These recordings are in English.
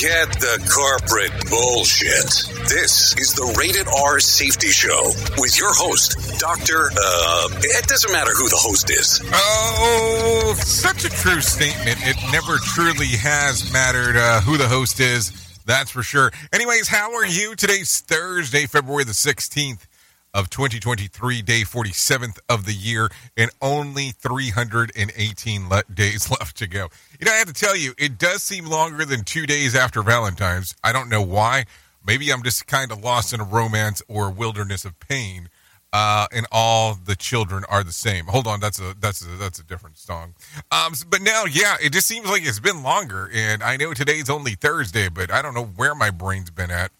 Forget the corporate bullshit. This is the Rated R Safety Show with your host, Dr. Uh, it doesn't matter who the host is. Oh, such a true statement. It never truly has mattered uh, who the host is. That's for sure. Anyways, how are you? Today's Thursday, February the 16th of 2023, day 47th of the year, and only 318 le- days left to go. You know, I have to tell you, it does seem longer than two days after Valentine's. I don't know why. Maybe I'm just kind of lost in a romance or wilderness of pain. Uh, and all the children are the same. Hold on, that's a that's a that's a different song. Um, but now, yeah, it just seems like it's been longer. And I know today's only Thursday, but I don't know where my brain's been at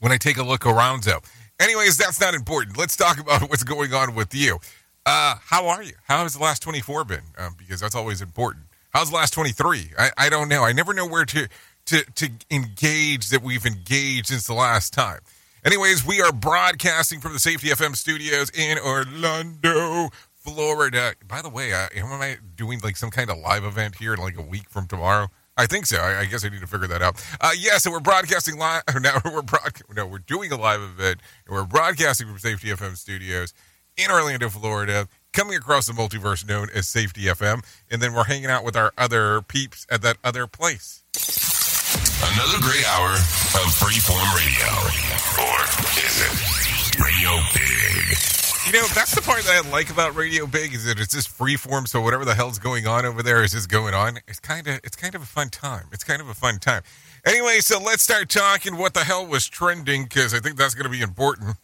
when I take a look around. So, Anyways, that's not important. Let's talk about what's going on with you. Uh, how are you? How has the last 24 been? Um, because that's always important. How's the last 23? I, I don't know. I never know where to, to, to engage that we've engaged since the last time. Anyways, we are broadcasting from the Safety FM studios in Orlando, Florida. By the way, uh, am I doing like some kind of live event here in like a week from tomorrow? I think so. I, I, guess I need to figure that out. Uh, yeah, so we're broadcasting live. Now we're broad, no, we're doing a live event, and we're broadcasting from Safety FM studios in Orlando, Florida, coming across the multiverse known as Safety FM, and then we're hanging out with our other peeps at that other place. Another great hour of freeform radio, or is it Radio Big? You know, that's the part that I like about Radio Big is that it's just freeform. So whatever the hell's going on over there is just going on. It's kind of it's kind of a fun time. It's kind of a fun time. Anyway, so let's start talking what the hell was trending because I think that's going to be important.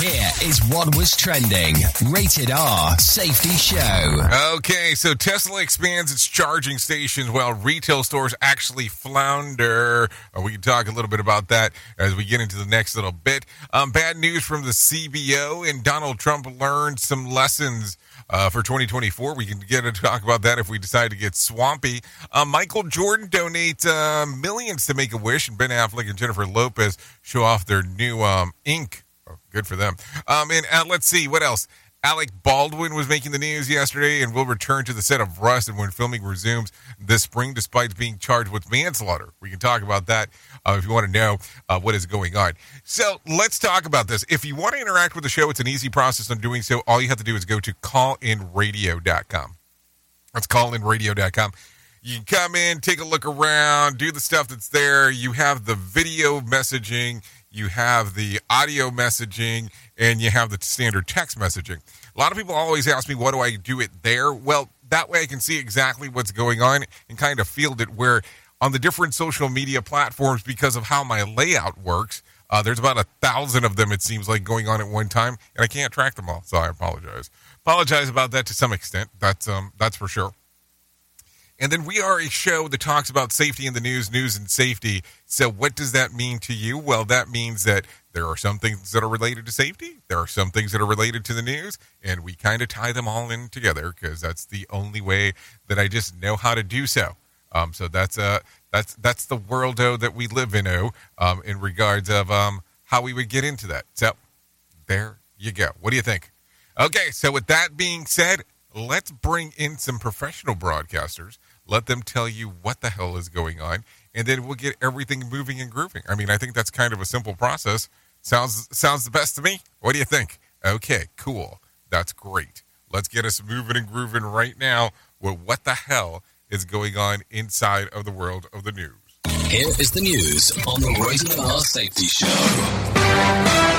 Here is what was trending. Rated R Safety Show. Okay, so Tesla expands its charging stations while retail stores actually flounder. Uh, we can talk a little bit about that as we get into the next little bit. Um, bad news from the CBO, and Donald Trump learned some lessons. Uh, for 2024. We can get to talk about that if we decide to get swampy. Uh, Michael Jordan donates uh, millions to Make a Wish, and Ben Affleck and Jennifer Lopez show off their new um, ink good for them. Um, and uh, let's see what else. Alec Baldwin was making the news yesterday and will return to the set of Rust and when filming resumes this spring, despite being charged with manslaughter. We can talk about that uh, if you want to know uh, what is going on. So let's talk about this. If you want to interact with the show, it's an easy process on doing so. All you have to do is go to callinradio.com. That's callinradio.com. You can come in, take a look around, do the stuff that's there. You have the video messaging you have the audio messaging, and you have the standard text messaging. A lot of people always ask me, what do I do it there? Well, that way I can see exactly what's going on and kind of field it where on the different social media platforms because of how my layout works. Uh, there's about a thousand of them, it seems like, going on at one time, and I can't track them all. So I apologize. Apologize about that to some extent. That's um, that's for sure. And then we are a show that talks about safety in the news, news and safety. So, what does that mean to you? Well, that means that there are some things that are related to safety, there are some things that are related to the news, and we kind of tie them all in together because that's the only way that I just know how to do so. Um, so that's uh that's that's the worldo that we live in, oh, um, in regards of um, how we would get into that. So there you go. What do you think? Okay, so with that being said, let's bring in some professional broadcasters let them tell you what the hell is going on, and then we'll get everything moving and grooving. I mean, I think that's kind of a simple process. Sounds sounds the best to me. What do you think? Okay, cool. That's great. Let's get us moving and grooving right now with what the hell is going on inside of the world of the news. Here is the news on the Rated R Safety Show.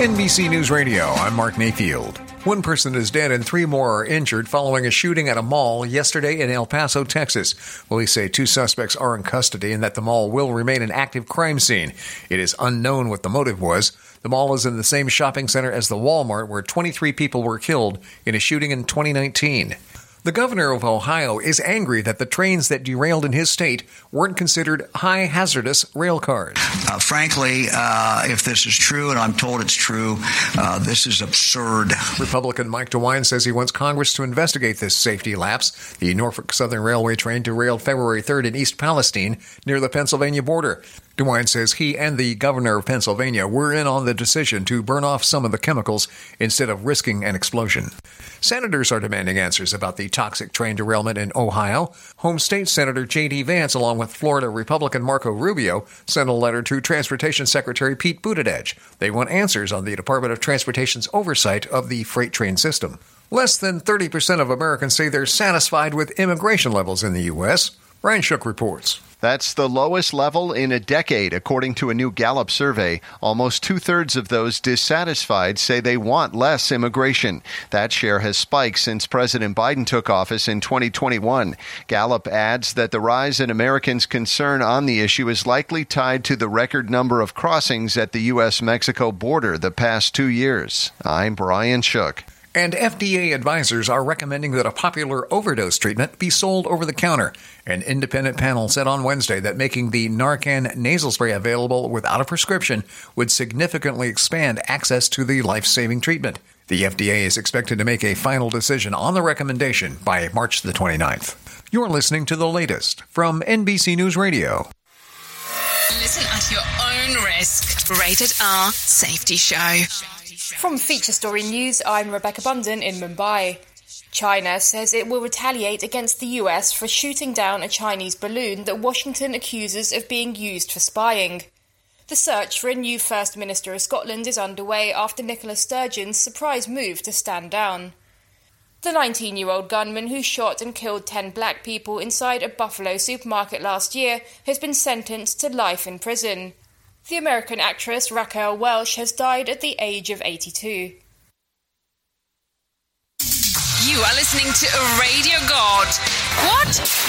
NBC News Radio, I'm Mark Mayfield. One person is dead and three more are injured following a shooting at a mall yesterday in El Paso, Texas. Police say two suspects are in custody and that the mall will remain an active crime scene. It is unknown what the motive was. The mall is in the same shopping center as the Walmart where 23 people were killed in a shooting in 2019. The governor of Ohio is angry that the trains that derailed in his state weren't considered high hazardous rail cars. Uh, frankly, uh, if this is true, and I'm told it's true, uh, this is absurd. Republican Mike DeWine says he wants Congress to investigate this safety lapse. The Norfolk Southern Railway train derailed February 3rd in East Palestine near the Pennsylvania border. DeWine says he and the governor of Pennsylvania were in on the decision to burn off some of the chemicals instead of risking an explosion. Senators are demanding answers about the toxic train derailment in Ohio. Home State Senator J.D. Vance, along with Florida Republican Marco Rubio, sent a letter to Transportation Secretary Pete Buttigieg. They want answers on the Department of Transportation's oversight of the freight train system. Less than 30% of Americans say they're satisfied with immigration levels in the U.S. Brian Shook reports. That's the lowest level in a decade, according to a new Gallup survey. Almost two thirds of those dissatisfied say they want less immigration. That share has spiked since President Biden took office in 2021. Gallup adds that the rise in Americans' concern on the issue is likely tied to the record number of crossings at the U.S. Mexico border the past two years. I'm Brian Shook. And FDA advisors are recommending that a popular overdose treatment be sold over the counter. An independent panel said on Wednesday that making the Narcan nasal spray available without a prescription would significantly expand access to the life saving treatment. The FDA is expected to make a final decision on the recommendation by March the 29th. You're listening to the latest from NBC News Radio. Listen at your own risk. Rated R Safety Show. From Feature Story News, I'm Rebecca Bunden in Mumbai. China says it will retaliate against the US for shooting down a Chinese balloon that Washington accuses of being used for spying. The search for a new First Minister of Scotland is underway after Nicola Sturgeon's surprise move to stand down. The 19 year old gunman who shot and killed 10 black people inside a Buffalo supermarket last year has been sentenced to life in prison. The American actress Raquel Welch has died at the age of 82. You are listening to a radio god. What?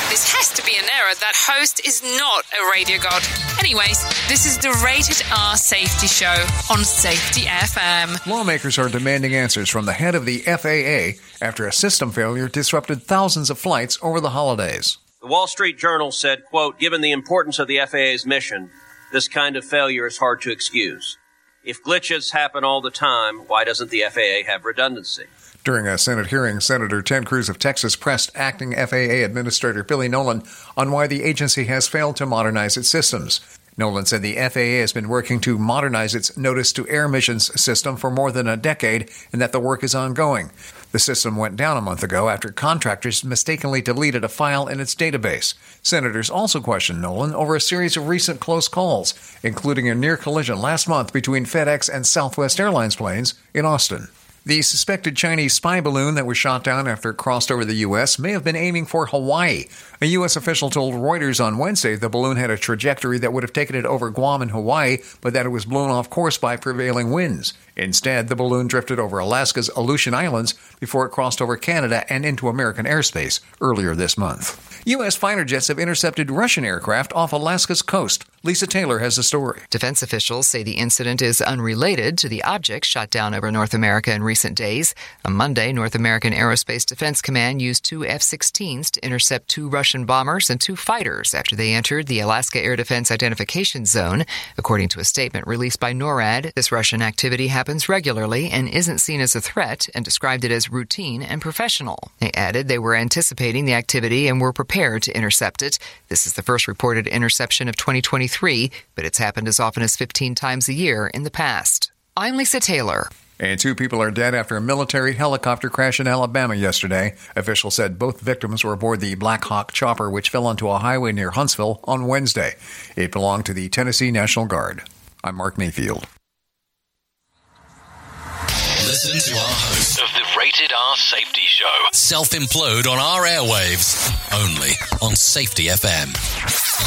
This has to be an error. That host is not a radio god. Anyways, this is the Rated R Safety Show on Safety FM. Lawmakers are demanding answers from the head of the FAA after a system failure disrupted thousands of flights over the holidays. The Wall Street Journal said, quote, given the importance of the FAA's mission, this kind of failure is hard to excuse. If glitches happen all the time, why doesn't the FAA have redundancy? During a Senate hearing, Senator Ted Cruz of Texas pressed acting FAA Administrator Billy Nolen on why the agency has failed to modernize its systems. Nolen said the FAA has been working to modernize its notice to air missions system for more than a decade and that the work is ongoing. The system went down a month ago after contractors mistakenly deleted a file in its database. Senators also questioned Nolen over a series of recent close calls, including a near collision last month between FedEx and Southwest Airlines planes in Austin. The suspected Chinese spy balloon that was shot down after it crossed over the U.S. may have been aiming for Hawaii. A U.S. official told Reuters on Wednesday the balloon had a trajectory that would have taken it over Guam and Hawaii, but that it was blown off course by prevailing winds. Instead, the balloon drifted over Alaska's Aleutian Islands before it crossed over Canada and into American airspace earlier this month. U.S. fighter jets have intercepted Russian aircraft off Alaska's coast. Lisa Taylor has the story. Defense officials say the incident is unrelated to the objects shot down over North America in recent days. On Monday, North American Aerospace Defense Command used two F 16s to intercept two Russian bombers and two fighters after they entered the Alaska Air Defense Identification Zone. According to a statement released by NORAD, this Russian activity happens regularly and isn't seen as a threat and described it as routine and professional. They added they were anticipating the activity and were prepared to intercept it. This is the first reported interception of 2023, but it's happened as often as 15 times a year in the past. I'm Lisa Taylor. And two people are dead after a military helicopter crash in Alabama yesterday. Officials said both victims were aboard the Black Hawk chopper, which fell onto a highway near Huntsville on Wednesday. It belonged to the Tennessee National Guard. I'm Mark Mayfield. Listen to our host of the Rated R Safety Show. Self implode on our airwaves only on Safety FM.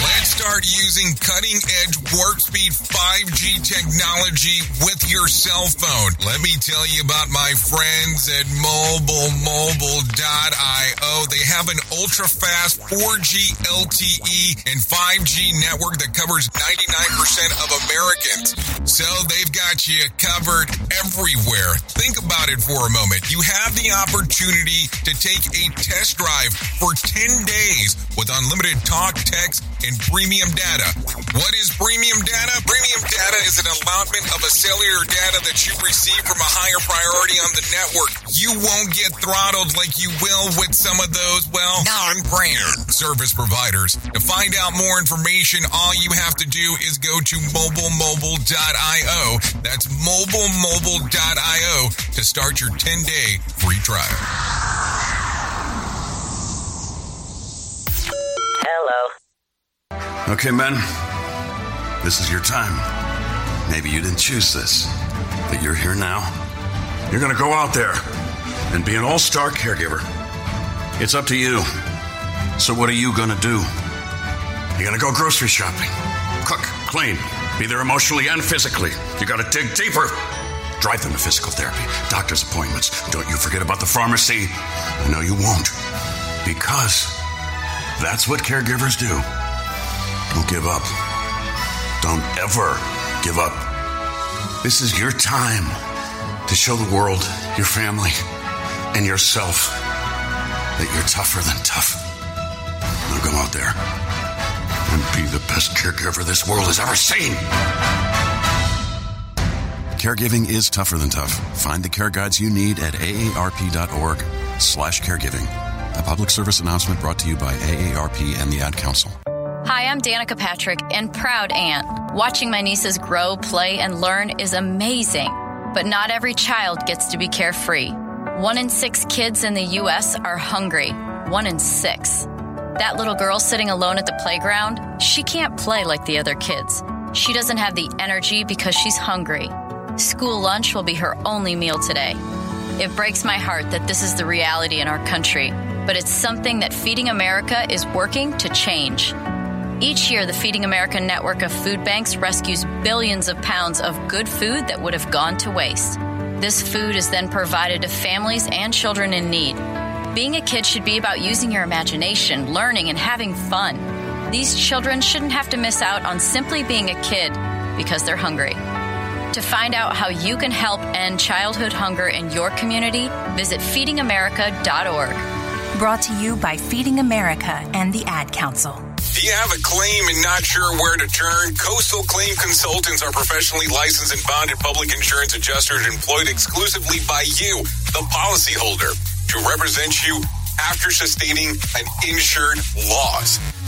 Let's start using cutting edge warp speed 5G technology with your cell phone. Let me tell you about my friends at mobilemobile.io. They have an ultra fast 4G LTE and 5G network that covers 99% of Americans. So they've got you covered everywhere. Think about it for a moment. You have the opportunity to take a test drive for 10 days with unlimited talk, text, and premium data. What is premium data? Premium data is an allotment of a cellular data that you receive from a higher priority on the network. You won't get throttled like you will with some of those, well, non-brand service providers. To find out more information, all you have to do is go to mobilemobile.io. That's mobilemobile.io to start your 10-day free trial. Hello. Okay, men. This is your time. Maybe you didn't choose this, but you're here now. You're gonna go out there and be an all star caregiver. It's up to you. So, what are you gonna do? You're gonna go grocery shopping, cook, clean, be there emotionally and physically. You gotta dig deeper. Drive them to physical therapy, doctor's appointments. Don't you forget about the pharmacy. No, you won't. Because that's what caregivers do. Don't give up. Don't ever give up. This is your time to show the world, your family, and yourself that you're tougher than tough. Now go out there and be the best caregiver this world has ever seen. Caregiving is tougher than tough. Find the care guides you need at aarp.org slash caregiving. A public service announcement brought to you by AARP and the Ad Council. Hi, I'm Danica Patrick and proud aunt. Watching my nieces grow, play, and learn is amazing. But not every child gets to be carefree. One in six kids in the U.S. are hungry. One in six. That little girl sitting alone at the playground, she can't play like the other kids. She doesn't have the energy because she's hungry. School lunch will be her only meal today. It breaks my heart that this is the reality in our country, but it's something that Feeding America is working to change. Each year, the Feeding America network of food banks rescues billions of pounds of good food that would have gone to waste. This food is then provided to families and children in need. Being a kid should be about using your imagination, learning, and having fun. These children shouldn't have to miss out on simply being a kid because they're hungry. To find out how you can help end childhood hunger in your community, visit feedingamerica.org. Brought to you by Feeding America and the Ad Council. Do you have a claim and not sure where to turn? Coastal Claim Consultants are professionally licensed and bonded public insurance adjusters employed exclusively by you, the policyholder, to represent you after sustaining an insured loss.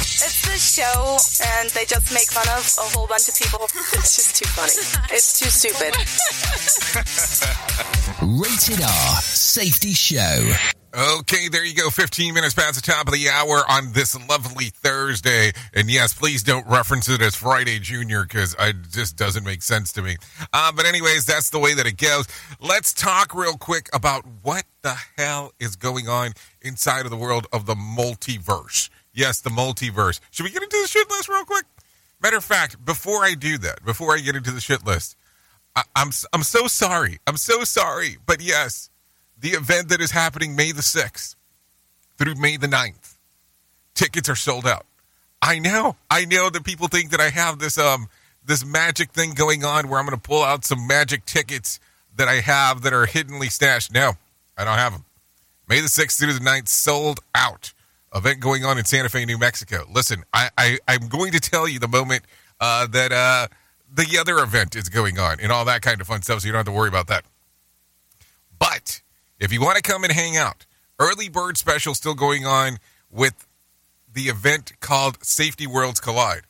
It's this show, and they just make fun of a whole bunch of people. It's just too funny. It's too stupid. Rated R Safety Show. Okay, there you go. 15 minutes past the top of the hour on this lovely Thursday. And yes, please don't reference it as Friday Junior because it just doesn't make sense to me. Uh, but, anyways, that's the way that it goes. Let's talk real quick about what the hell is going on inside of the world of the multiverse. Yes, the multiverse. Should we get into the shit list real quick? Matter of fact, before I do that, before I get into the shit list, I, I'm I'm so sorry. I'm so sorry. But yes, the event that is happening May the 6th through May the 9th. Tickets are sold out. I know. I know that people think that I have this um this magic thing going on where I'm going to pull out some magic tickets that I have that are hiddenly stashed. No, I don't have them. May the 6th through the 9th sold out. Event going on in Santa Fe, New Mexico. Listen, I, I I'm going to tell you the moment uh, that uh, the other event is going on and all that kind of fun stuff, so you don't have to worry about that. But if you want to come and hang out, early bird special still going on with the event called Safety Worlds Collide.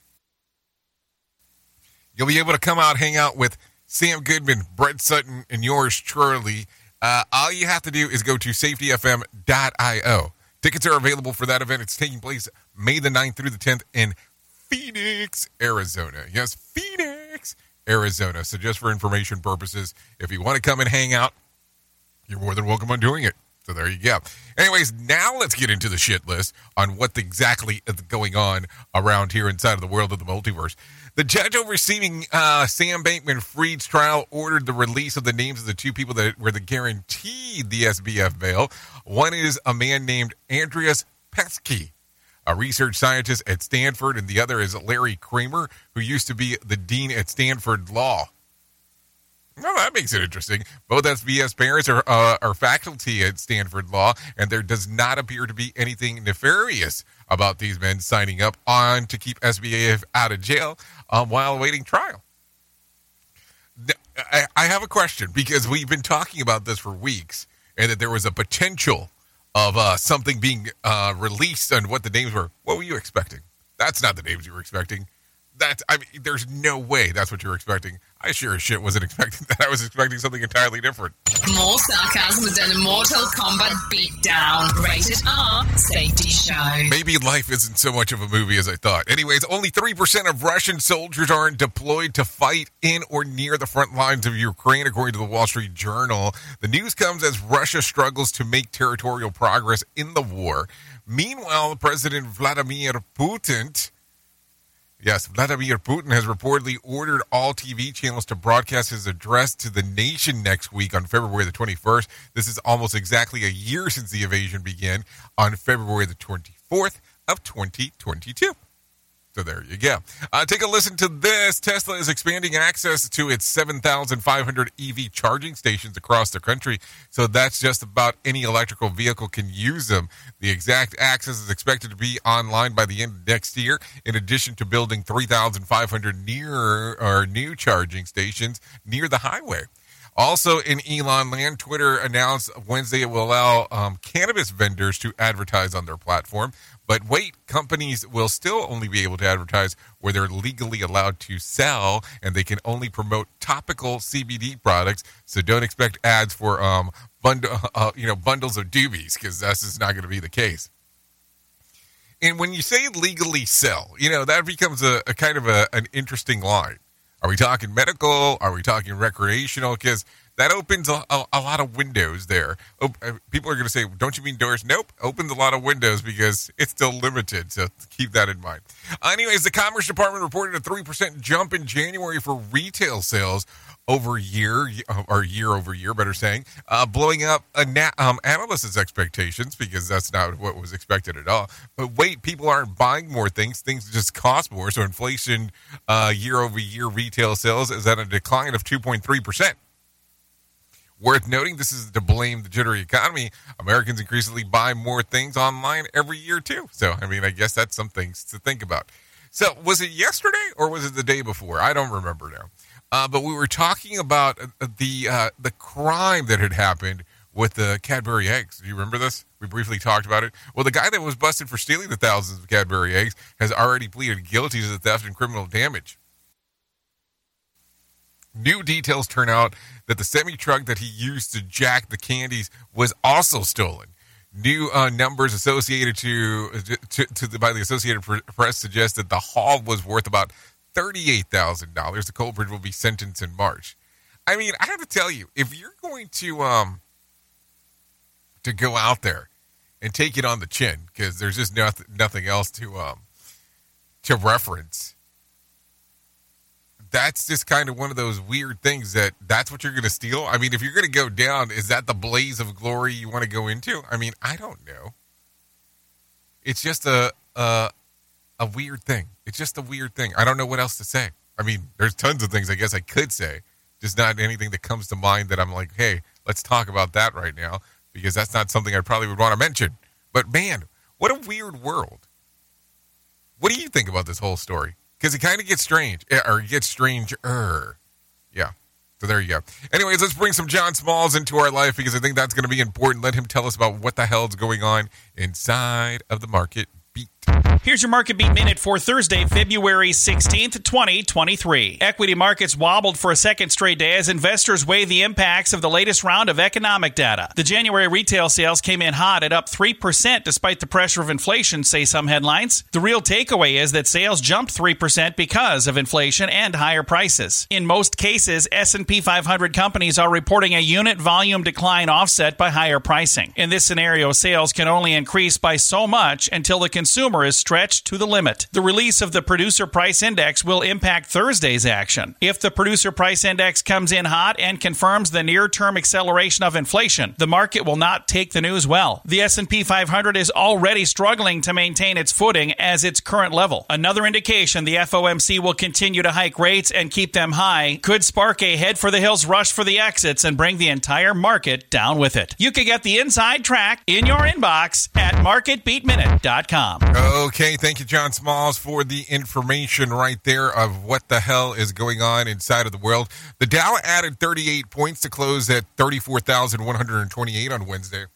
You'll be able to come out, hang out with Sam Goodman, Brett Sutton, and yours truly. Uh, all you have to do is go to safetyfm.io. Tickets are available for that event. It's taking place May the 9th through the 10th in Phoenix, Arizona. Yes, Phoenix, Arizona. So, just for information purposes, if you want to come and hang out, you're more than welcome on doing it. So there you go. Anyways, now let's get into the shit list on what exactly is going on around here inside of the world of the multiverse. The judge overseeing uh, Sam Bankman Fried's trial ordered the release of the names of the two people that were the guaranteed the SBF bail. One is a man named Andreas Pesky, a research scientist at Stanford, and the other is Larry Kramer, who used to be the dean at Stanford Law. Well, that makes it interesting. Both SBS parents are, uh, are faculty at Stanford Law, and there does not appear to be anything nefarious about these men signing up on to keep SBF out of jail um, while awaiting trial. I, I have a question because we've been talking about this for weeks, and that there was a potential of uh, something being uh, released and what the names were. What were you expecting? That's not the names you were expecting. That I mean, there's no way that's what you're expecting. I sure as shit wasn't expecting that. I was expecting something entirely different. More sarcasm than a Mortal Kombat beatdown. Rated R. Safety Show. Maybe life isn't so much of a movie as I thought. Anyways, only 3% of Russian soldiers aren't deployed to fight in or near the front lines of Ukraine, according to the Wall Street Journal. The news comes as Russia struggles to make territorial progress in the war. Meanwhile, President Vladimir Putin Yes, Vladimir Putin has reportedly ordered all TV channels to broadcast his address to the nation next week on February the 21st. This is almost exactly a year since the invasion began on February the 24th of 2022. So there you go. Uh, take a listen to this. Tesla is expanding access to its 7,500 EV charging stations across the country. So that's just about any electrical vehicle can use them. The exact access is expected to be online by the end of next year, in addition to building 3,500 near or new charging stations near the highway. Also, in Elon land, Twitter announced Wednesday it will allow um, cannabis vendors to advertise on their platform. But wait, companies will still only be able to advertise where they're legally allowed to sell, and they can only promote topical CBD products. So don't expect ads for um, bundle, uh, you know, bundles of doobies because that's just not going to be the case. And when you say legally sell, you know that becomes a, a kind of a, an interesting line. Are we talking medical? Are we talking recreational? Because that opens a, a, a lot of windows there. Uh, people are going to say, "Don't you mean doors?" Nope, opens a lot of windows because it's still limited. So keep that in mind. anyways, the Commerce Department reported a three percent jump in January for retail sales over year or year over year, better saying, uh, blowing up na- um, analysts' expectations because that's not what was expected at all. But wait, people aren't buying more things; things just cost more. So inflation uh, year over year retail sales is at a decline of two point three percent. Worth noting, this is to blame the jittery economy. Americans increasingly buy more things online every year too. So, I mean, I guess that's some things to think about. So, was it yesterday or was it the day before? I don't remember now. Uh, but we were talking about uh, the uh, the crime that had happened with the Cadbury eggs. Do you remember this? We briefly talked about it. Well, the guy that was busted for stealing the thousands of Cadbury eggs has already pleaded guilty to the theft and criminal damage. New details turn out that the semi truck that he used to jack the candies was also stolen. New uh, numbers associated to, to, to the, by the Associated Press suggest that the haul was worth about $38,000. The culprit will be sentenced in March. I mean, I have to tell you, if you're going to um to go out there and take it on the chin because there's just nothing nothing else to um to reference. That's just kind of one of those weird things that that's what you're going to steal. I mean, if you're going to go down, is that the blaze of glory you want to go into? I mean, I don't know. It's just a a a weird thing. It's just a weird thing. I don't know what else to say. I mean, there's tons of things I guess I could say, just not anything that comes to mind that I'm like, hey, let's talk about that right now because that's not something I probably would want to mention. But man, what a weird world. What do you think about this whole story? Because it kind of gets strange, eh, or it gets stranger. Yeah. So there you go. Anyways, let's bring some John Smalls into our life because I think that's going to be important. Let him tell us about what the hell's going on inside of the market beat. Here's your market beat minute for Thursday, February 16th, 2023. Equity markets wobbled for a second straight day as investors weigh the impacts of the latest round of economic data. The January retail sales came in hot at up 3% despite the pressure of inflation, say some headlines. The real takeaway is that sales jumped 3% because of inflation and higher prices. In most cases, S&P 500 companies are reporting a unit volume decline offset by higher pricing. In this scenario, sales can only increase by so much until the consumer is stretched to the limit. The release of the producer price index will impact Thursday's action. If the producer price index comes in hot and confirms the near-term acceleration of inflation, the market will not take the news well. The S&P 500 is already struggling to maintain its footing as its current level. Another indication the FOMC will continue to hike rates and keep them high could spark a head for the hills rush for the exits and bring the entire market down with it. You can get the inside track in your inbox at marketbeatminute.com. Okay, thank you, John Smalls, for the information right there of what the hell is going on inside of the world. The Dow added 38 points to close at 34,128 on Wednesday.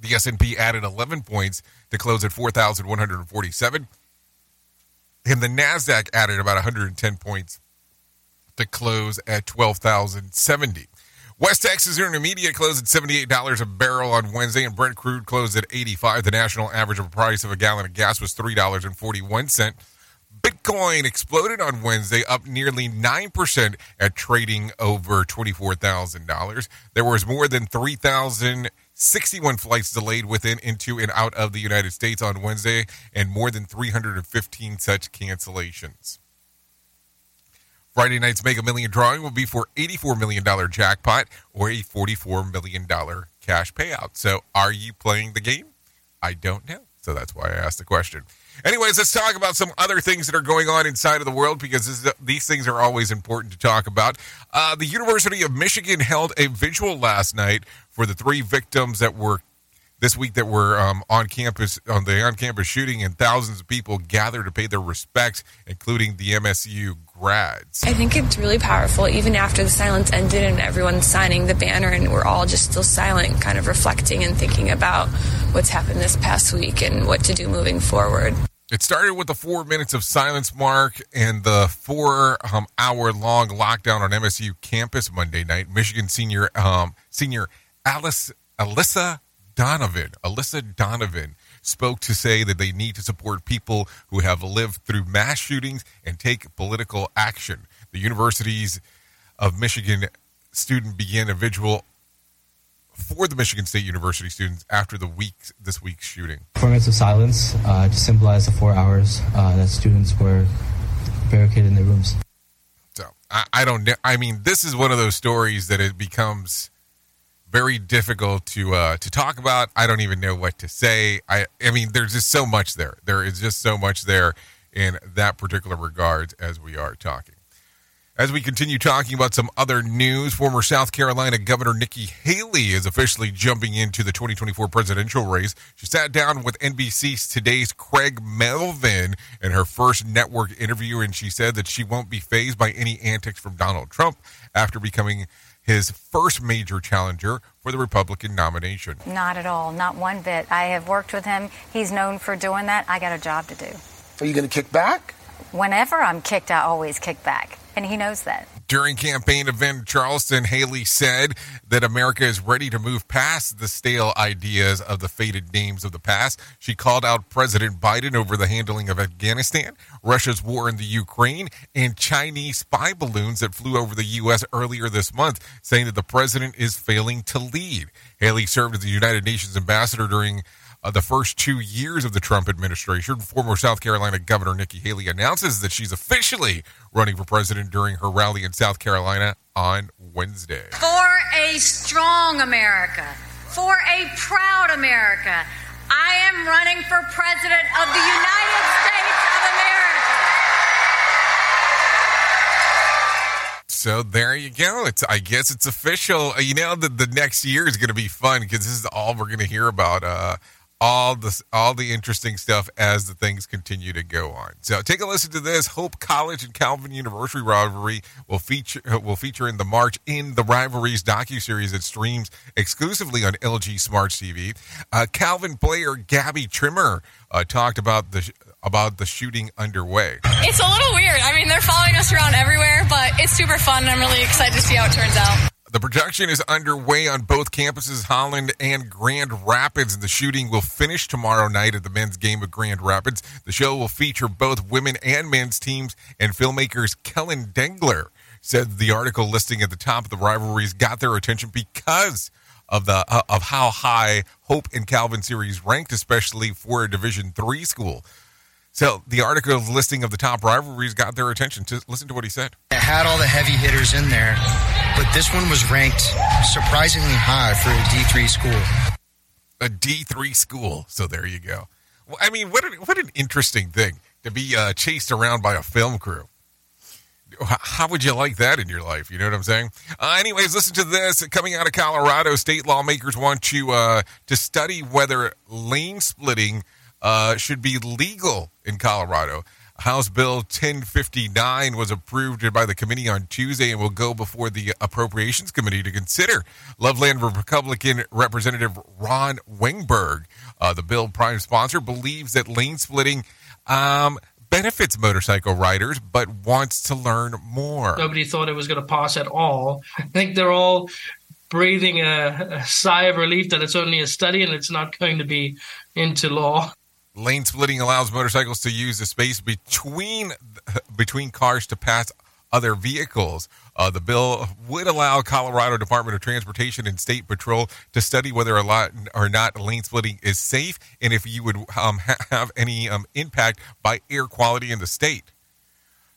The S&P added 11 points to close at 4,147. And the Nasdaq added about 110 points to close at 12,070. West Texas Intermediate closed at $78 a barrel on Wednesday, and Brent crude closed at 85. The national average of price of a gallon of gas was $3.41. Bitcoin exploded on Wednesday, up nearly 9% at trading over $24,000. There was more than 3,061 flights delayed within, into, and out of the United States on Wednesday, and more than 315 such cancellations. Friday night's Mega Million drawing will be for $84 million jackpot or a $44 million cash payout. So, are you playing the game? I don't know. So, that's why I asked the question. Anyways, let's talk about some other things that are going on inside of the world because is, these things are always important to talk about. Uh, the University of Michigan held a vigil last night for the three victims that were this week that were um, on campus on the on-campus shooting, and thousands of people gathered to pay their respects, including the MSU grads. I think it's really powerful, even after the silence ended and everyone's signing the banner, and we're all just still silent, kind of reflecting and thinking about what's happened this past week and what to do moving forward. It started with the four minutes of silence mark and the four um, hour long lockdown on MSU campus Monday night. Michigan senior um, senior Alice Alyssa Donovan, Alyssa Donovan, spoke to say that they need to support people who have lived through mass shootings and take political action. The universities of Michigan student began a vigil for the Michigan State University students after the week this week's shooting. Four minutes of silence uh, to symbolize the four hours uh, that students were barricaded in their rooms. So I, I don't know. I mean, this is one of those stories that it becomes very difficult to uh, to talk about. I don't even know what to say. I I mean, there's just so much there. There is just so much there in that particular regard as we are talking. As we continue talking about some other news, former South Carolina Governor Nikki Haley is officially jumping into the 2024 presidential race. She sat down with NBC's Today's Craig Melvin in her first network interview, and she said that she won't be phased by any antics from Donald Trump after becoming his first major challenger for the Republican nomination. Not at all, not one bit. I have worked with him. He's known for doing that. I got a job to do. Are you going to kick back? Whenever I'm kicked, I always kick back. And he knows that. During campaign event in Charleston, Haley said that America is ready to move past the stale ideas of the faded names of the past. She called out President Biden over the handling of Afghanistan, Russia's war in the Ukraine, and Chinese spy balloons that flew over the U.S. earlier this month, saying that the president is failing to lead. Haley served as the United Nations ambassador during uh, the first two years of the Trump administration. Former South Carolina Governor Nikki Haley announces that she's officially running for president during her rally in South Carolina on Wednesday. For a strong America, for a proud America, I am running for president of the United States of America. So there you go. It's I guess it's official. You know the the next year is going to be fun because this is all we're going to hear about. Uh, all the all the interesting stuff as the things continue to go on. So take a listen to this. Hope College and Calvin University rivalry will feature will feature in the March in the Rivalries docu series that streams exclusively on LG Smart TV. Uh, Calvin player Gabby Trimmer uh, talked about the about the shooting underway. It's a little weird. I mean, they're following us around everywhere, but it's super fun, and I'm really excited to see how it turns out. The production is underway on both campuses, Holland and Grand Rapids, the shooting will finish tomorrow night at the men's game of Grand Rapids. The show will feature both women and men's teams, and filmmakers Kellen Dengler said the article listing at the top of the rivalries got their attention because of the uh, of how high Hope and Calvin series ranked, especially for a Division three school. So the article's listing of the top rivalries got their attention. To listen to what he said. It had all the heavy hitters in there, but this one was ranked surprisingly high for a D3 school. A D3 school. So there you go. Well, I mean, what an, what an interesting thing to be uh, chased around by a film crew. How would you like that in your life? You know what I'm saying? Uh, anyways, listen to this. Coming out of Colorado, state lawmakers want to uh, to study whether lane splitting uh, should be legal in Colorado. House Bill 1059 was approved by the committee on Tuesday and will go before the Appropriations Committee to consider. Loveland Republican Representative Ron Weinberg, uh, the bill prime sponsor, believes that lane splitting um, benefits motorcycle riders, but wants to learn more. Nobody thought it was going to pass at all. I think they're all breathing a, a sigh of relief that it's only a study and it's not going to be into law. Lane splitting allows motorcycles to use the space between between cars to pass other vehicles. Uh, the bill would allow Colorado Department of Transportation and State Patrol to study whether or not, or not lane splitting is safe and if you would um, ha- have any um, impact by air quality in the state.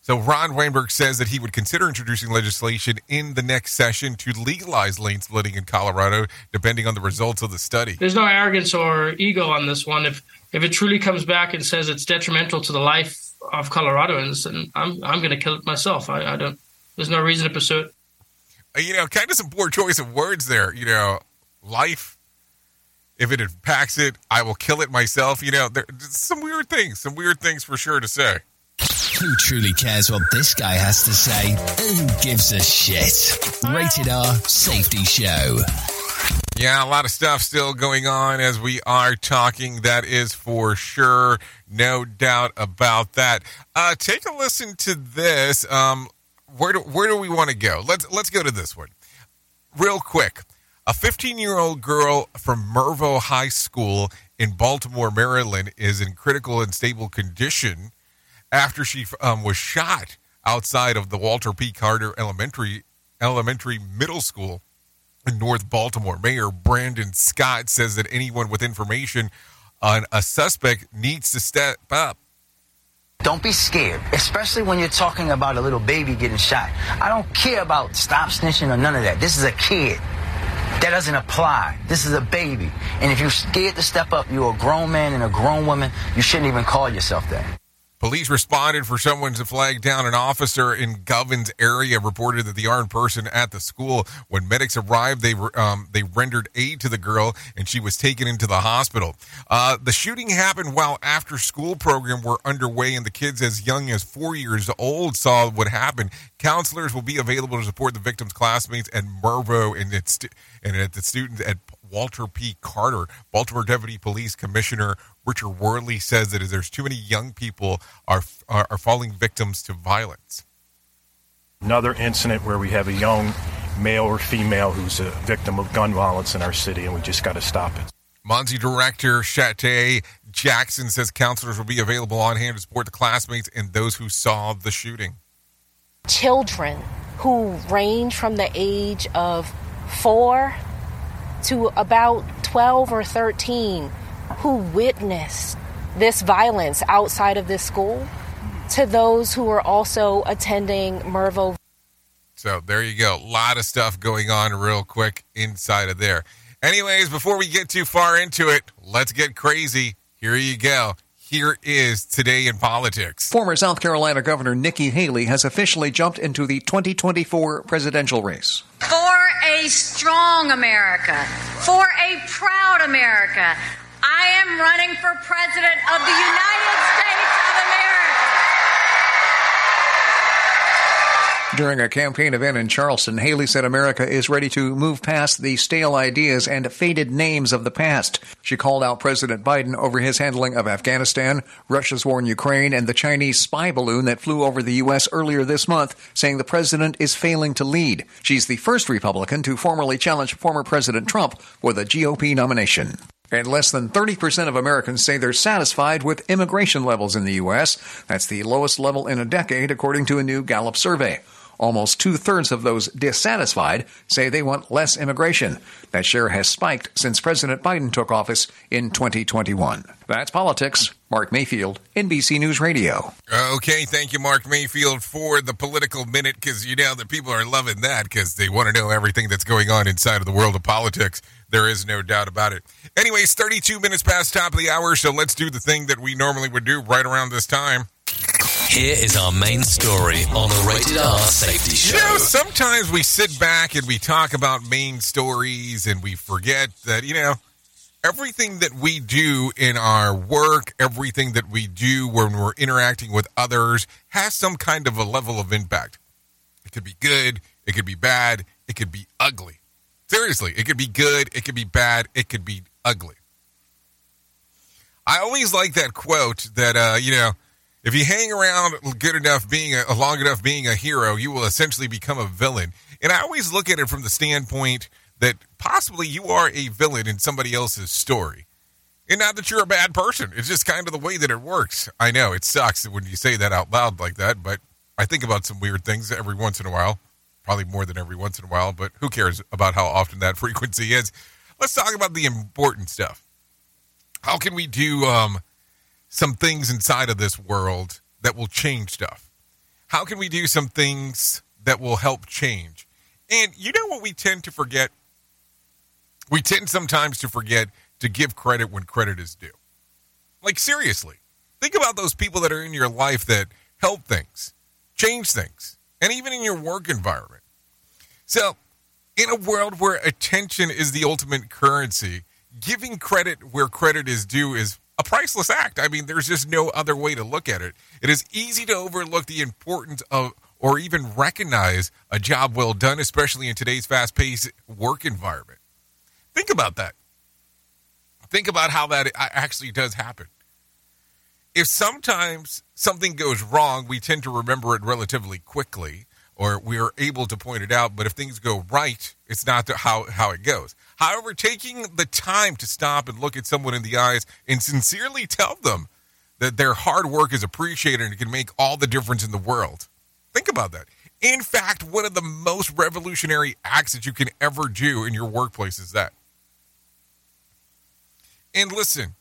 So Ron Weinberg says that he would consider introducing legislation in the next session to legalize lane splitting in Colorado, depending on the results of the study. There's no arrogance or ego on this one. If if it truly comes back and says it's detrimental to the life of Coloradoans, then I'm I'm going to kill it myself. I, I don't. There's no reason to pursue it. Uh, You know, kind of some poor choice of words there. You know, life. If it impacts it, I will kill it myself. You know, there, some weird things, some weird things for sure to say. Who truly cares what this guy has to say? Who gives a shit? Rated R Safety Show. Yeah, a lot of stuff still going on as we are talking. That is for sure. No doubt about that. Uh, take a listen to this. Um, where do, where do we want to go? Let's let's go to this one real quick. A 15 year old girl from Mervo High School in Baltimore, Maryland, is in critical and stable condition after she um, was shot outside of the Walter P. Carter Elementary Elementary Middle School North Baltimore. Mayor Brandon Scott says that anyone with information on a suspect needs to step up. Don't be scared, especially when you're talking about a little baby getting shot. I don't care about stop snitching or none of that. This is a kid. That doesn't apply. This is a baby. And if you're scared to step up, you're a grown man and a grown woman, you shouldn't even call yourself that. Police responded for someone to flag down an officer in Govans area. Reported that the armed person at the school. When medics arrived, they um, they rendered aid to the girl, and she was taken into the hospital. Uh, the shooting happened while after school program were underway, and the kids as young as four years old saw what happened. Counselors will be available to support the victim's classmates at Mervo and and at the students at Walter P. Carter. Baltimore Deputy Police Commissioner Richard Worley says that there's too many young people are, are, are falling victims to violence. Another incident where we have a young male or female who's a victim of gun violence in our city, and we just got to stop it. Monty Director Chate Jackson says counselors will be available on hand to support the classmates and those who saw the shooting. Children who range from the age of four to about 12 or 13 who witnessed this violence outside of this school to those who are also attending Mervo. So there you go. A lot of stuff going on real quick inside of there. Anyways, before we get too far into it, let's get crazy. Here you go. Here is Today in Politics. Former South Carolina Governor Nikki Haley has officially jumped into the 2024 presidential race. For a strong America, for a proud America, I am running for President of the United States of America. During a campaign event in Charleston, Haley said America is ready to move past the stale ideas and faded names of the past. She called out President Biden over his handling of Afghanistan, Russia's war in Ukraine, and the Chinese spy balloon that flew over the U.S. earlier this month, saying the president is failing to lead. She's the first Republican to formally challenge former President Trump for the GOP nomination. And less than 30% of Americans say they're satisfied with immigration levels in the U.S. That's the lowest level in a decade, according to a new Gallup survey. Almost two thirds of those dissatisfied say they want less immigration. That share has spiked since President Biden took office in 2021. That's politics. Mark Mayfield, NBC News Radio. Okay, thank you, Mark Mayfield, for the political minute because you know that people are loving that because they want to know everything that's going on inside of the world of politics. There is no doubt about it. Anyways, 32 minutes past top of the hour, so let's do the thing that we normally would do right around this time. Here is our main story on the Rated R Safety Show. You know, sometimes we sit back and we talk about main stories and we forget that, you know, everything that we do in our work, everything that we do when we're interacting with others has some kind of a level of impact. It could be good, it could be bad, it could be ugly. Seriously, it could be good, it could be bad, it could be ugly. I always like that quote that, uh, you know, if you hang around good enough being a, long enough being a hero, you will essentially become a villain. And I always look at it from the standpoint that possibly you are a villain in somebody else's story. And not that you're a bad person. It's just kind of the way that it works. I know it sucks when you say that out loud like that, but I think about some weird things every once in a while. Probably more than every once in a while, but who cares about how often that frequency is? Let's talk about the important stuff. How can we do um, some things inside of this world that will change stuff? How can we do some things that will help change? And you know what we tend to forget? We tend sometimes to forget to give credit when credit is due. Like, seriously, think about those people that are in your life that help things, change things, and even in your work environment. So, in a world where attention is the ultimate currency, giving credit where credit is due is priceless act. I mean, there's just no other way to look at it. It is easy to overlook the importance of or even recognize a job well done, especially in today's fast paced work environment. Think about that. Think about how that actually does happen. If sometimes something goes wrong, we tend to remember it relatively quickly or we are able to point it out. But if things go right, it's not how, how it goes. However, taking the time to stop and look at someone in the eyes and sincerely tell them that their hard work is appreciated and it can make all the difference in the world. Think about that. In fact, one of the most revolutionary acts that you can ever do in your workplace is that. And listen,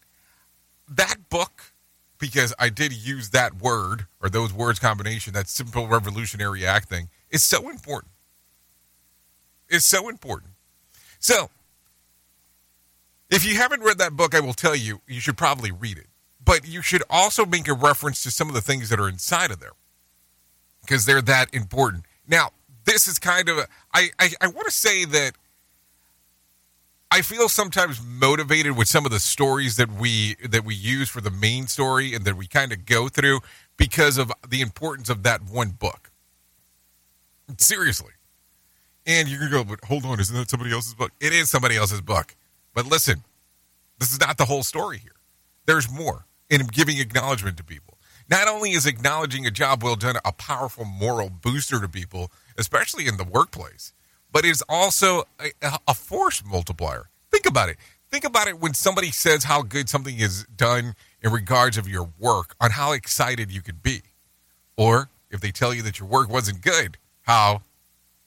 that book, because I did use that word or those words combination, that simple revolutionary act thing, is so important. It's so important. So, if you haven't read that book, I will tell you, you should probably read it. But you should also make a reference to some of the things that are inside of there because they're that important. Now, this is kind of, a, I, I, I want to say that I feel sometimes motivated with some of the stories that we that we use for the main story and that we kind of go through because of the importance of that one book. Seriously. And you're gonna go, but hold on, isn't that somebody else's book? It is somebody else's book. But listen, this is not the whole story here. There's more in giving acknowledgement to people. Not only is acknowledging a job well done a powerful moral booster to people, especially in the workplace, but it's also a, a force multiplier. Think about it. Think about it when somebody says how good something is done in regards of your work, on how excited you could be. Or if they tell you that your work wasn't good, how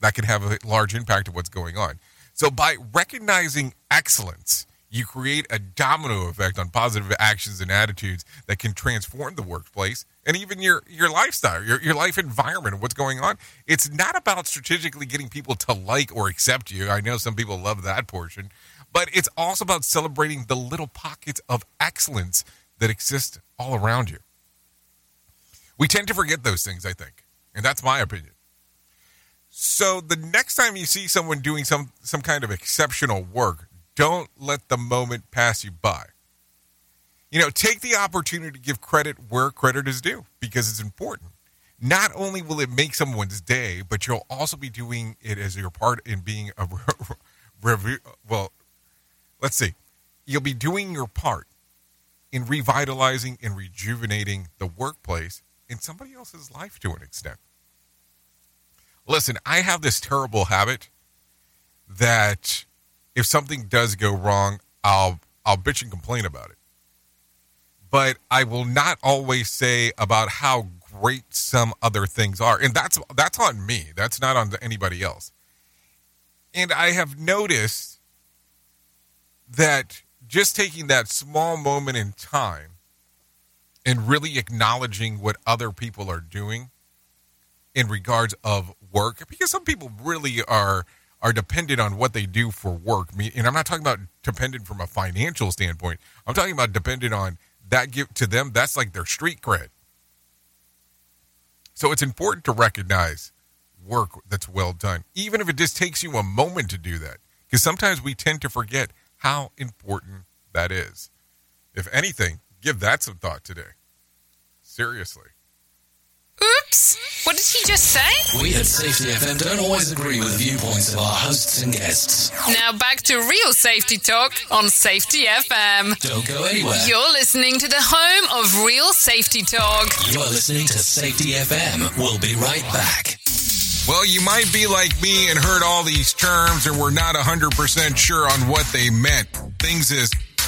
that can have a large impact of what's going on. So by recognizing excellence, you create a domino effect on positive actions and attitudes that can transform the workplace and even your your lifestyle, your your life environment, and what's going on. It's not about strategically getting people to like or accept you. I know some people love that portion, but it's also about celebrating the little pockets of excellence that exist all around you. We tend to forget those things, I think, and that's my opinion. So the next time you see someone doing some some kind of exceptional work, don't let the moment pass you by. You know, take the opportunity to give credit where credit is due because it's important. Not only will it make someone's day, but you'll also be doing it as your part in being a review. Well, let's see. You'll be doing your part in revitalizing and rejuvenating the workplace in somebody else's life to an extent. Listen, I have this terrible habit that if something does go wrong, I'll I'll bitch and complain about it. But I will not always say about how great some other things are. And that's that's on me. That's not on anybody else. And I have noticed that just taking that small moment in time and really acknowledging what other people are doing in regards of work because some people really are are dependent on what they do for work. And I'm not talking about dependent from a financial standpoint. I'm talking about dependent on that give to them. That's like their street cred. So it's important to recognize work that's well done, even if it just takes you a moment to do that. Because sometimes we tend to forget how important that is. If anything, give that some thought today. Seriously. Oops! What did he just say? We at Safety FM don't always agree with the viewpoints of our hosts and guests. Now back to real safety talk on Safety FM. Don't go anywhere. You're listening to the home of real safety talk. You are listening to Safety FM. We'll be right back. Well, you might be like me and heard all these terms and we're not 100% sure on what they meant. Things is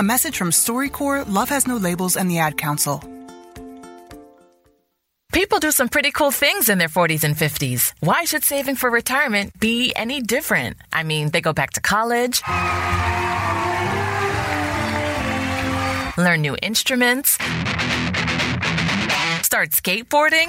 A message from StoryCorps, Love Has No Labels, and the Ad Council. People do some pretty cool things in their 40s and 50s. Why should saving for retirement be any different? I mean, they go back to college, learn new instruments, start skateboarding.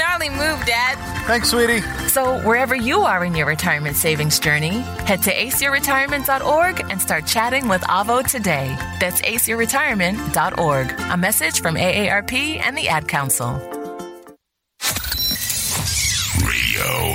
Gnarly move, Dad. Thanks, sweetie. So, wherever you are in your retirement savings journey, head to aceyourretirement.org and start chatting with Avo today. That's aceyourretirement.org. A message from AARP and the Ad Council. Radio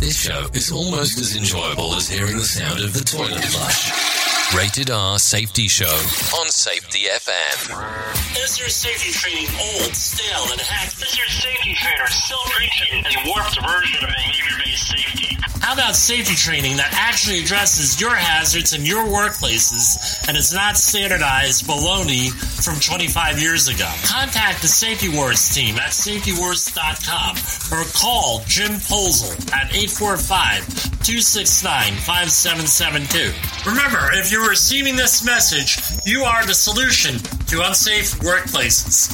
This show is almost as enjoyable as hearing the sound of the toilet flush. Rated R Safety Show on Safety FM. Is your safety training old, stale, and hacked? Is your safety trainer still preaching a warped version of behavior-based safety? How about safety training that actually addresses your hazards in your workplaces and is not standardized baloney from 25 years ago? Contact the Safety Wars team at safetywars.com or call Jim Posel at 845-269-5772. Remember, if you're receiving this message, you are the solution to unsafe workplaces.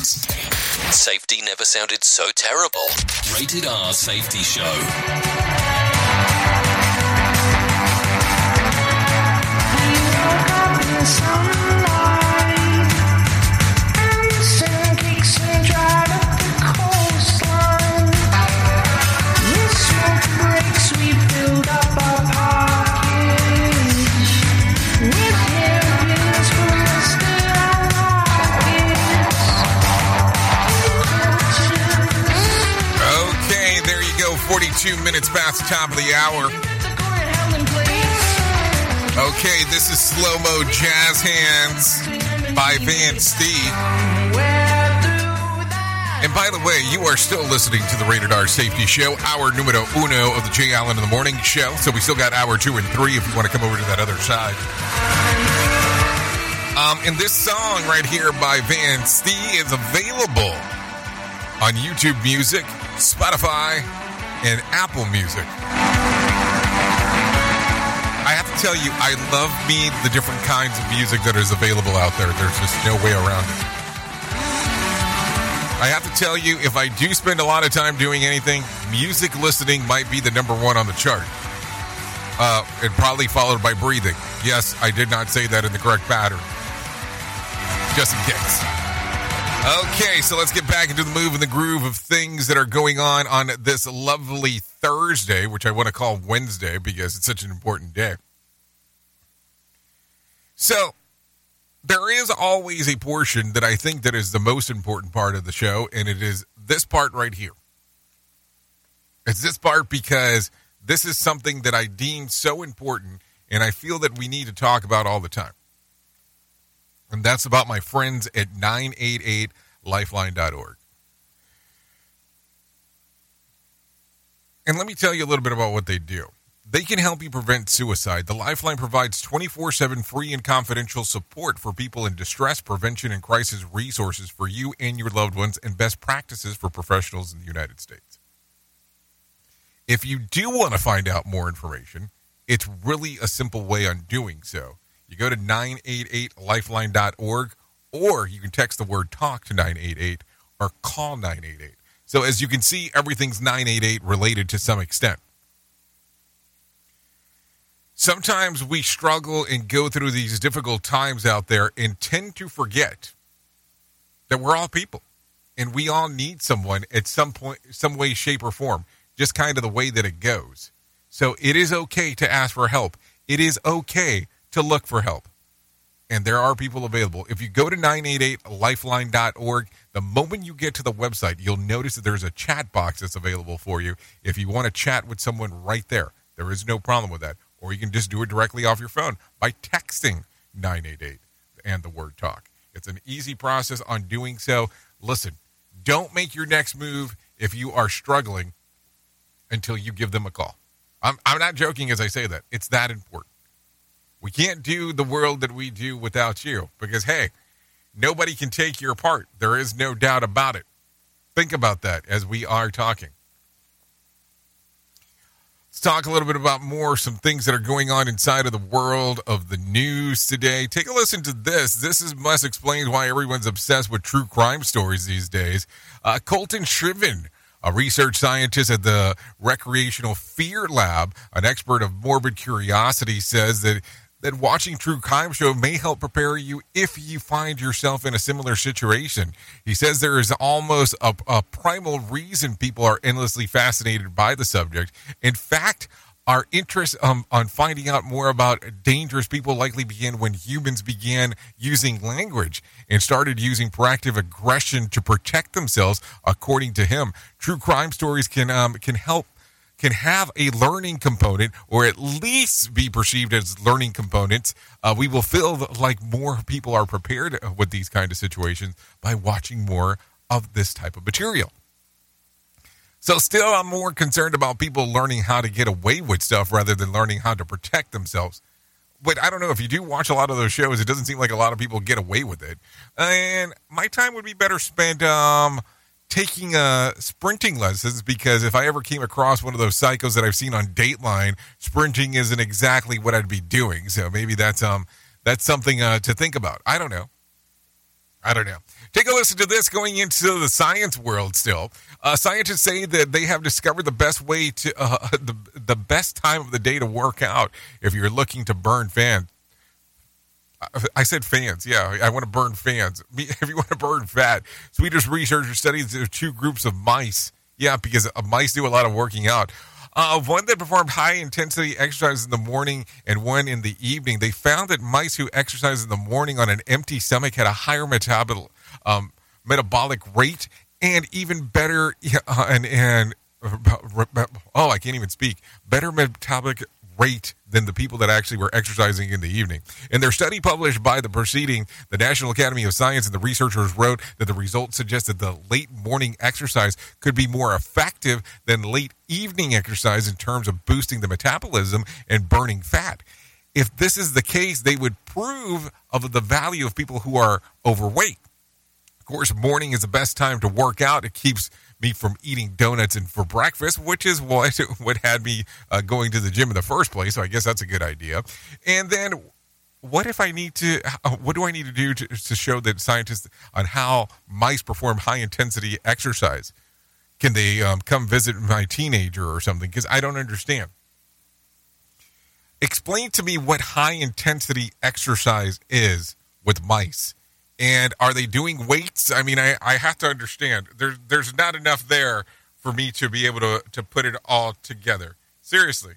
Safety never sounded so terrible. Rated R Safety Show. 22 minutes past the top of the hour. Okay, this is Slow Mo Jazz Hands by Van Stee. And by the way, you are still listening to the Rated R Safety Show, hour numero uno of the Jay Allen in the Morning Show. So we still got hour two and three if you want to come over to that other side. Um, and this song right here by Van Stee is available on YouTube Music, Spotify, and Apple Music. I have to tell you, I love me the different kinds of music that is available out there. There's just no way around it. I have to tell you, if I do spend a lot of time doing anything, music listening might be the number one on the chart. Uh, and probably followed by breathing. Yes, I did not say that in the correct pattern. Just in case. Okay, so let's get back into the move and the groove of things that are going on on this lovely Thursday, which I want to call Wednesday because it's such an important day. So, there is always a portion that I think that is the most important part of the show, and it is this part right here. It's this part because this is something that I deem so important, and I feel that we need to talk about all the time. And that's about my friends at 988lifeline.org. And let me tell you a little bit about what they do. They can help you prevent suicide. The Lifeline provides 24 7 free and confidential support for people in distress, prevention, and crisis resources for you and your loved ones, and best practices for professionals in the United States. If you do want to find out more information, it's really a simple way on doing so. You go to 988lifeline.org or you can text the word talk to 988 or call 988. So as you can see, everything's 988 related to some extent. Sometimes we struggle and go through these difficult times out there and tend to forget that we're all people and we all need someone at some point, some way, shape, or form just kind of the way that it goes. So it is okay to ask for help. It is okay to look for help. And there are people available. If you go to 988lifeline.org, the moment you get to the website, you'll notice that there's a chat box that's available for you. If you want to chat with someone right there, there is no problem with that. Or you can just do it directly off your phone by texting 988 and the word talk. It's an easy process on doing so. Listen, don't make your next move if you are struggling until you give them a call. I'm, I'm not joking as I say that. It's that important. We can't do the world that we do without you because, hey, nobody can take your part. There is no doubt about it. Think about that as we are talking. Let's talk a little bit about more some things that are going on inside of the world of the news today. Take a listen to this. This is must explains why everyone's obsessed with true crime stories these days. Uh, Coltan Scrivner a research scientist at the Recreational Fear Lab, an expert of morbid curiosity, says that that watching true crime show may help prepare you if you find yourself in a similar situation. He says there is almost a, a primal reason people are endlessly fascinated by the subject. In fact, our interest um, on finding out more about dangerous people likely began when humans began using language and started using proactive aggression to protect themselves. According to him, true crime stories can um, can help can have a learning component or at least be perceived as learning components. Uh, we will feel like more people are prepared with these kind of situations by watching more of this type of material. So, still, I'm more concerned about people learning how to get away with stuff rather than learning how to protect themselves. But I don't know if you do watch a lot of those shows, it doesn't seem like a lot of people get away with it. And my time would be better spent um, taking uh, sprinting lessons because if I ever came across one of those psychos that I've seen on Dateline, sprinting isn't exactly what I'd be doing. So maybe that's um that's something uh, to think about. I don't know. I don't know. Take a listen to this going into the science world still. Uh, scientists say that they have discovered the best way to, uh, the, the best time of the day to work out if you're looking to burn fat. I said fans. Yeah, I want to burn fans. If you want to burn fat, Swedish researchers studied two groups of mice. Yeah, because mice do a lot of working out. Uh, one that performed high intensity exercise in the morning and one in the evening. They found that mice who exercised in the morning on an empty stomach had a higher metabol, um, metabolic rate and even better uh, and and oh, I can't even speak. Better metabolic rate than the people that actually were exercising in the evening. In their study published by the proceeding, the National Academy of Science and the researchers wrote that the results suggested the late morning exercise could be more effective than late evening exercise in terms of boosting the metabolism and burning fat. If this is the case, they would prove of the value of people who are overweight. Of course, morning is the best time to work out. It keeps me from eating donuts and for breakfast, which is what what had me uh, going to the gym in the first place. So I guess that's a good idea. And then, what if I need to? Uh, what do I need to do to, to show that scientists on how mice perform high intensity exercise? Can they um, come visit my teenager or something? Because I don't understand. Explain to me what high intensity exercise is with mice and are they doing weights? I mean, I, I have to understand. There's there's not enough there for me to be able to, to put it all together. Seriously.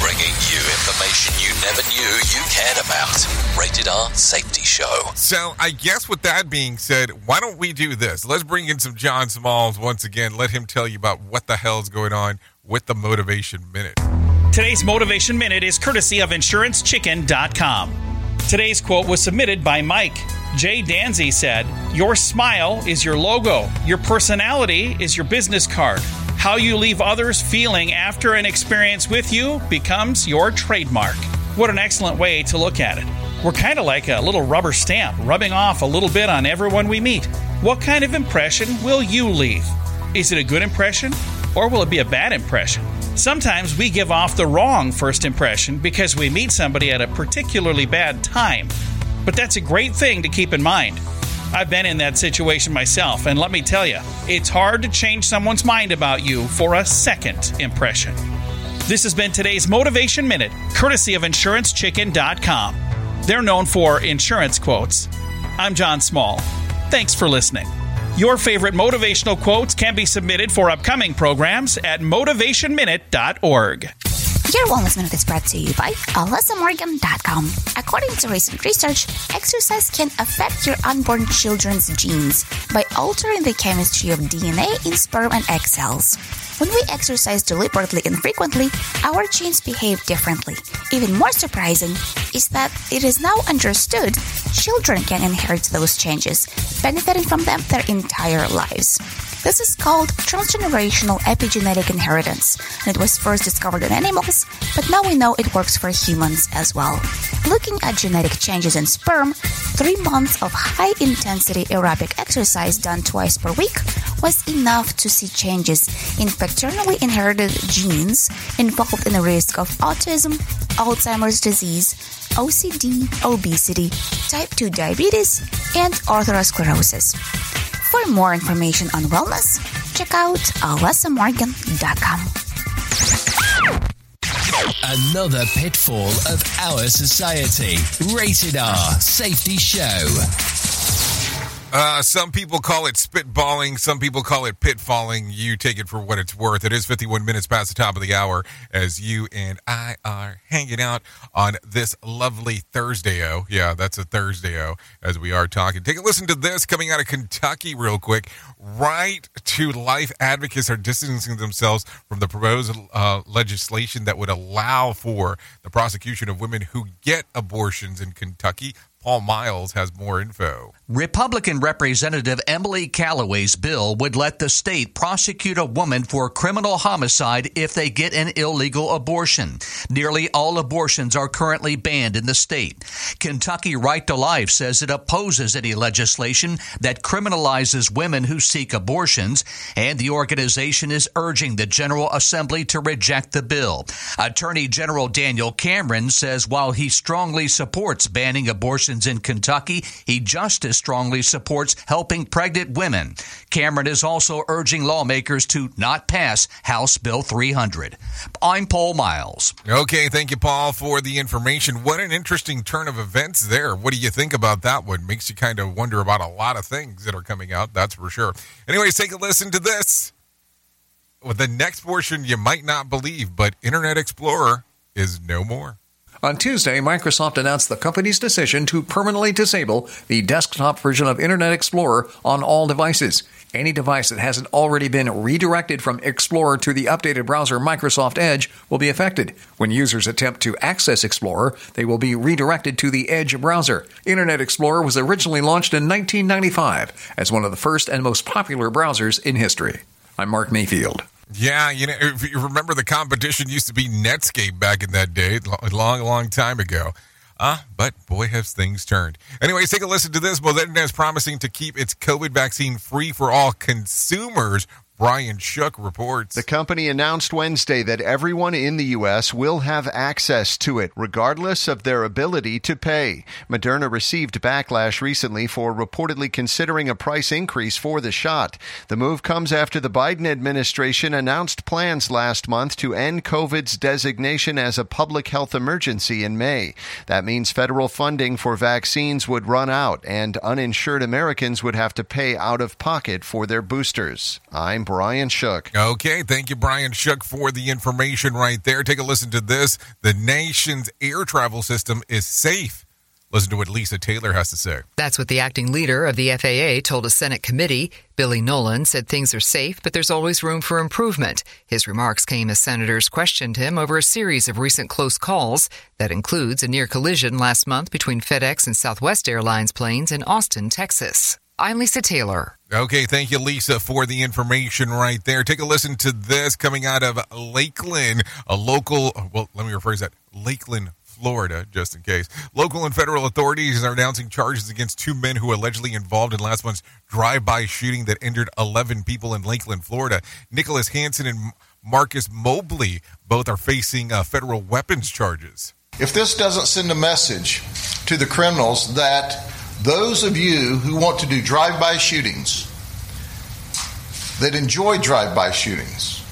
Bringing you information you never knew you cared about. Rated R Safety Show. So, I guess with that being said, why don't we do this? Let's bring in some John Smalls once again. Let him tell you about what the hell's going on with the Motivation Minute. Today's Motivation Minute is courtesy of InsuranceChicken.com. Today's quote was submitted by Mike. Jay Danzie said, Your smile is your logo, your personality is your business card. How you leave others feeling after an experience with you becomes your trademark. What an excellent way to look at it. We're kind of like a little rubber stamp, rubbing off a little bit on everyone we meet. What kind of impression will you leave? Is it a good impression or will it be a bad impression? Sometimes we give off the wrong first impression because we meet somebody at a particularly bad time. But that's a great thing to keep in mind. I've been in that situation myself, and let me tell you, it's hard to change someone's mind about you for a second impression. This has been today's Motivation Minute, courtesy of InsuranceChicken.com. They're known for insurance quotes. I'm John Small. Thanks for listening. Your favorite motivational quotes can be submitted for upcoming programs at motivationminute.org. Your Wellness Minute is brought to you by AlyssaMorgan.com. According to recent research, exercise can affect your unborn children's genes by altering the chemistry of DNA in sperm and egg cells. When we exercise deliberately and frequently, our genes behave differently. Even more surprising is that it is now understood children can inherit those changes, benefiting from them their entire lives. This is called transgenerational epigenetic inheritance, and it was first discovered in animals, but now we know it works for humans as well. Looking at genetic changes in sperm, three months of high intensity aerobic exercise done twice per week was enough to see changes in paternally inherited genes involved in the risk of autism, Alzheimer's disease, OCD, obesity, type 2 diabetes, and atherosclerosis. For more information on wellness, check out alessamorgan.com. Another pitfall of our society. Rated R Safety Show. Uh, some people call it spitballing. Some people call it pitfalling. You take it for what it's worth. It is 51 minutes past the top of the hour as you and I are hanging out on this lovely Thursday. Oh, yeah, that's a Thursday. Oh, as we are talking. Take a listen to this coming out of Kentucky, real quick. Right to life advocates are distancing themselves from the proposed uh, legislation that would allow for the prosecution of women who get abortions in Kentucky. Paul Miles has more info. Republican Representative Emily Calloway's bill would let the state prosecute a woman for criminal homicide if they get an illegal abortion. Nearly all abortions are currently banned in the state. Kentucky Right to Life says it opposes any legislation that criminalizes women who seek abortions, and the organization is urging the General Assembly to reject the bill. Attorney General Daniel Cameron says while he strongly supports banning in Kentucky, he just as strongly supports helping pregnant women. Cameron is also urging lawmakers to not pass House Bill 300. I'm Paul Miles. Okay, thank you, Paul, for the information. What an interesting turn of events there. What do you think about that one? Makes you kind of wonder about a lot of things that are coming out, that's for sure. Anyways, take a listen to this. With the next portion, you might not believe, but Internet Explorer is no more. On Tuesday, Microsoft announced the company's decision to permanently disable the desktop version of Internet Explorer on all devices. Any device that hasn't already been redirected from Explorer to the updated browser Microsoft Edge will be affected. When users attempt to access Explorer, they will be redirected to the Edge browser. Internet Explorer was originally launched in 1995 as one of the first and most popular browsers in history. I'm Mark Mayfield. Yeah, you know, if you remember the competition used to be Netscape back in that day, a long, long time ago. Ah, uh, but boy, has things turned. Anyways, take a listen to this. Moderna is promising to keep its COVID vaccine free for all consumers Brian Shook reports. The company announced Wednesday that everyone in the U.S. will have access to it, regardless of their ability to pay. Moderna received backlash recently for reportedly considering a price increase for the shot. The move comes after the Biden administration announced plans last month to end COVID's designation as a public health emergency in May. That means federal funding for vaccines would run out, and uninsured Americans would have to pay out of pocket for their boosters. I'm Brian Shook. Okay, thank you, Brian Shook, for the information right there. Take a listen to this. The nation's air travel system is safe Listen to what Lisa Taylor has to say. That's what the acting leader of the FAA told a Senate committee. Billy Nolen said things are safe, but there's always room for improvement. His remarks came as senators questioned him over a series of recent close calls. That includes a near collision last month between FedEx and Southwest Airlines planes in Austin, Texas. I'm Lisa Taylor. Okay, thank you, Lisa, for the information right there. Take a listen to this coming out of Lakeland, a local, well, let me rephrase that Lakeland, Florida, just in case. Local and federal authorities are announcing charges against two men who allegedly involved in last month's drive-by shooting that injured 11 people in Lakeland, Florida. Nicholas Hansen and Marcus Mobley both are facing uh, federal weapons charges. If this doesn't send a message to the criminals that those of you who want to do drive-by shootings, that enjoy drive-by shootings,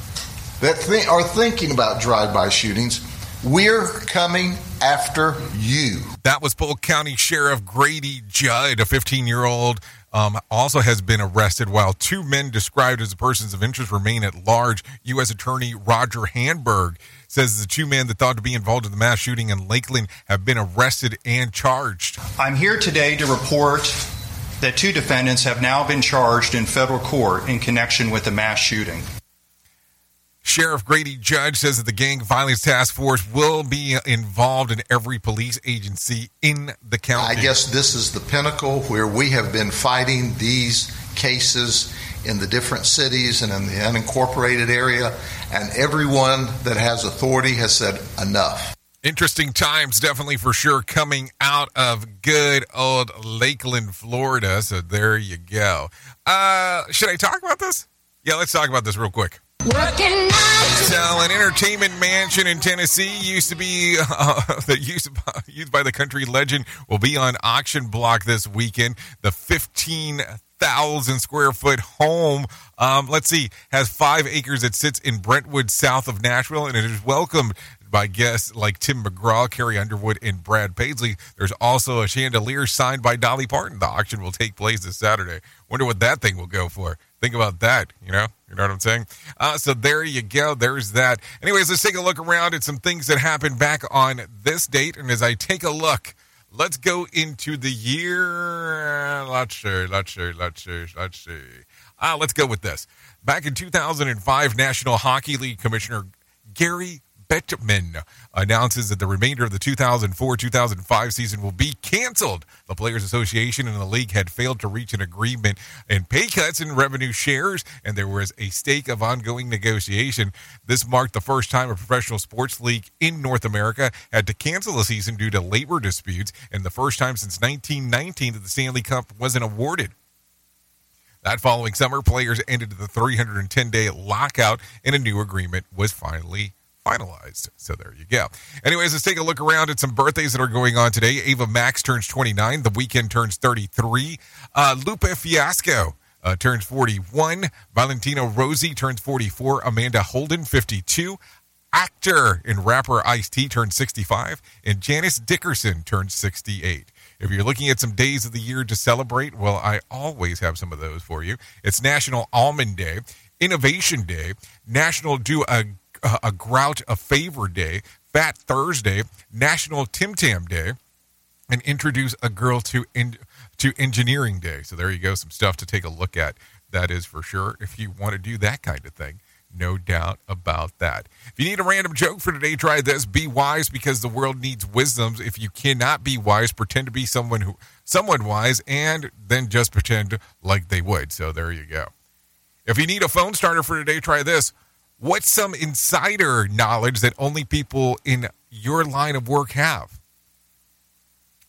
that th- are thinking about drive-by shootings, we're coming after you. That was Polk County Sheriff Grady Judd, a 15 year old. Um, also has been arrested while two men described as persons of interest remain at large. U.S. Attorney Roger Handberg says the two men that thought to be involved in the mass shooting in Lakeland have been arrested and charged. I'm here today to report that two defendants have now been charged in federal court in connection with the mass shooting. Sheriff Grady Judd says that the Gang Violence Task Force will be involved in every police agency in the county. I guess this is the pinnacle where we have been fighting these cases in the different cities and in the unincorporated area, and everyone that has authority has said enough. Interesting times, definitely for sure, coming out of good old Lakeland, Florida. So there you go. Uh, should I talk about this? Yeah, let's talk about this real quick. So, an entertainment mansion in Tennessee used to be uh, that used, used by the country legend will be on auction block this weekend. The fifteen thousand square foot home, um, let's see, has five acres that sits in Brentwood, south of Nashville, and it is welcomed by guests like Tim McGraw, Carrie Underwood, and Brad Paisley. There's also a chandelier signed by Dolly Parton. The auction will take place this Saturday. Wonder what that thing will go for. Think about that, you know? You know what I'm saying? Uh, so there you go. There's that. Anyways, let's take a look around at some things that happened back on this date. And as I take a look, let's go into the year. Let's see, let's see, let's see, let's see. Uh, let's go with this. Back in 2005, National Hockey League Commissioner Gary Bettman announces that the remainder of the 2004-2005 season will be canceled. The Players Association and the league had failed to reach an agreement in pay cuts and revenue shares, and there was a stake of ongoing negotiation. This marked the first time a professional sports league in North America had to cancel a season due to labor disputes, and the first time since 1919 that the Stanley Cup wasn't awarded. That following summer, players ended the 310 day lockout, and a new agreement was finally finalized. So there you go. Anyways, let's take a look around at some birthdays that are going on today. Ava Max turns 29. The Weeknd turns 33. Uh, Lupe Fiasco uh, turns 41. Valentino Rossi turns 44. Amanda Holden, 52. Actor and rapper Ice T turns 65. And Janice Dickinson turns 68. If you're looking at some days of the year to celebrate, well, I always have some of those for you. It's National Almond Day, Innovation Day, National Do a uh, a grout a favor day, Fat Thursday, National Tim Tam Day, and introduce a girl to in, to Engineering Day. So there you go, some stuff to take a look at. That is for sure. If you want to do that kind of thing, no doubt about that. If you need a random joke for today, try this. Be wise because the world needs wisdoms. If you cannot be wise, pretend to be someone who someone wise, and then just pretend like they would. So there you go. If you need a phone starter for today, try this. What's some insider knowledge that only people in your line of work have?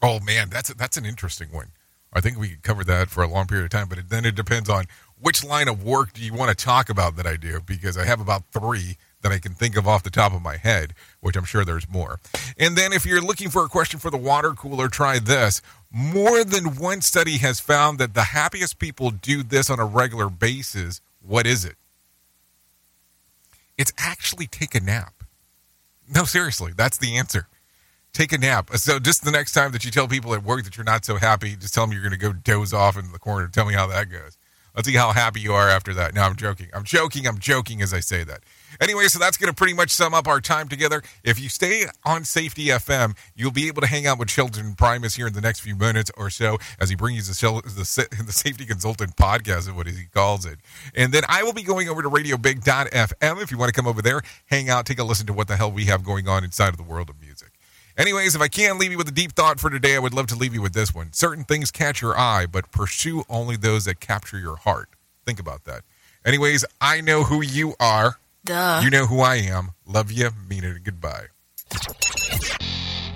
Oh man, that's that's an interesting one. I think we could cover that for a long period of time, but then it depends on which line of work do you want to talk about that I do because I have about three that I can think of off the top of my head, which I'm sure there's more. And then if you're looking for a question for the water cooler, try this. More than one study has found that the happiest people do this on a regular basis. What is it? It's actually take a nap. No, seriously, that's the answer. Take a nap. So just the next time that you tell people at work that you're not so happy, just tell them you're going to go doze off in the corner. Tell me how that goes. Let's see how happy you are after that. No, I'm joking. I'm joking. I'm joking as I say that. Anyway, so that's going to pretty much sum up our time together. If you stay on Safety FM, you'll be able to hang out with Chilton Primus here in the next few minutes or so as he brings the, the, the Safety Consultant podcast, is what he calls it. And then I will be going over to RadioBig.fm if you want to come over there, hang out, take a listen to what the hell we have going on inside of the world of music. Anyways, if I can leave you with a deep thought for today, I would love to leave you with this one. Certain things catch your eye, but pursue only those that capture your heart. Think about that. Anyways, I know who you are. Duh. You know who I am. Love you. Mean it. Goodbye.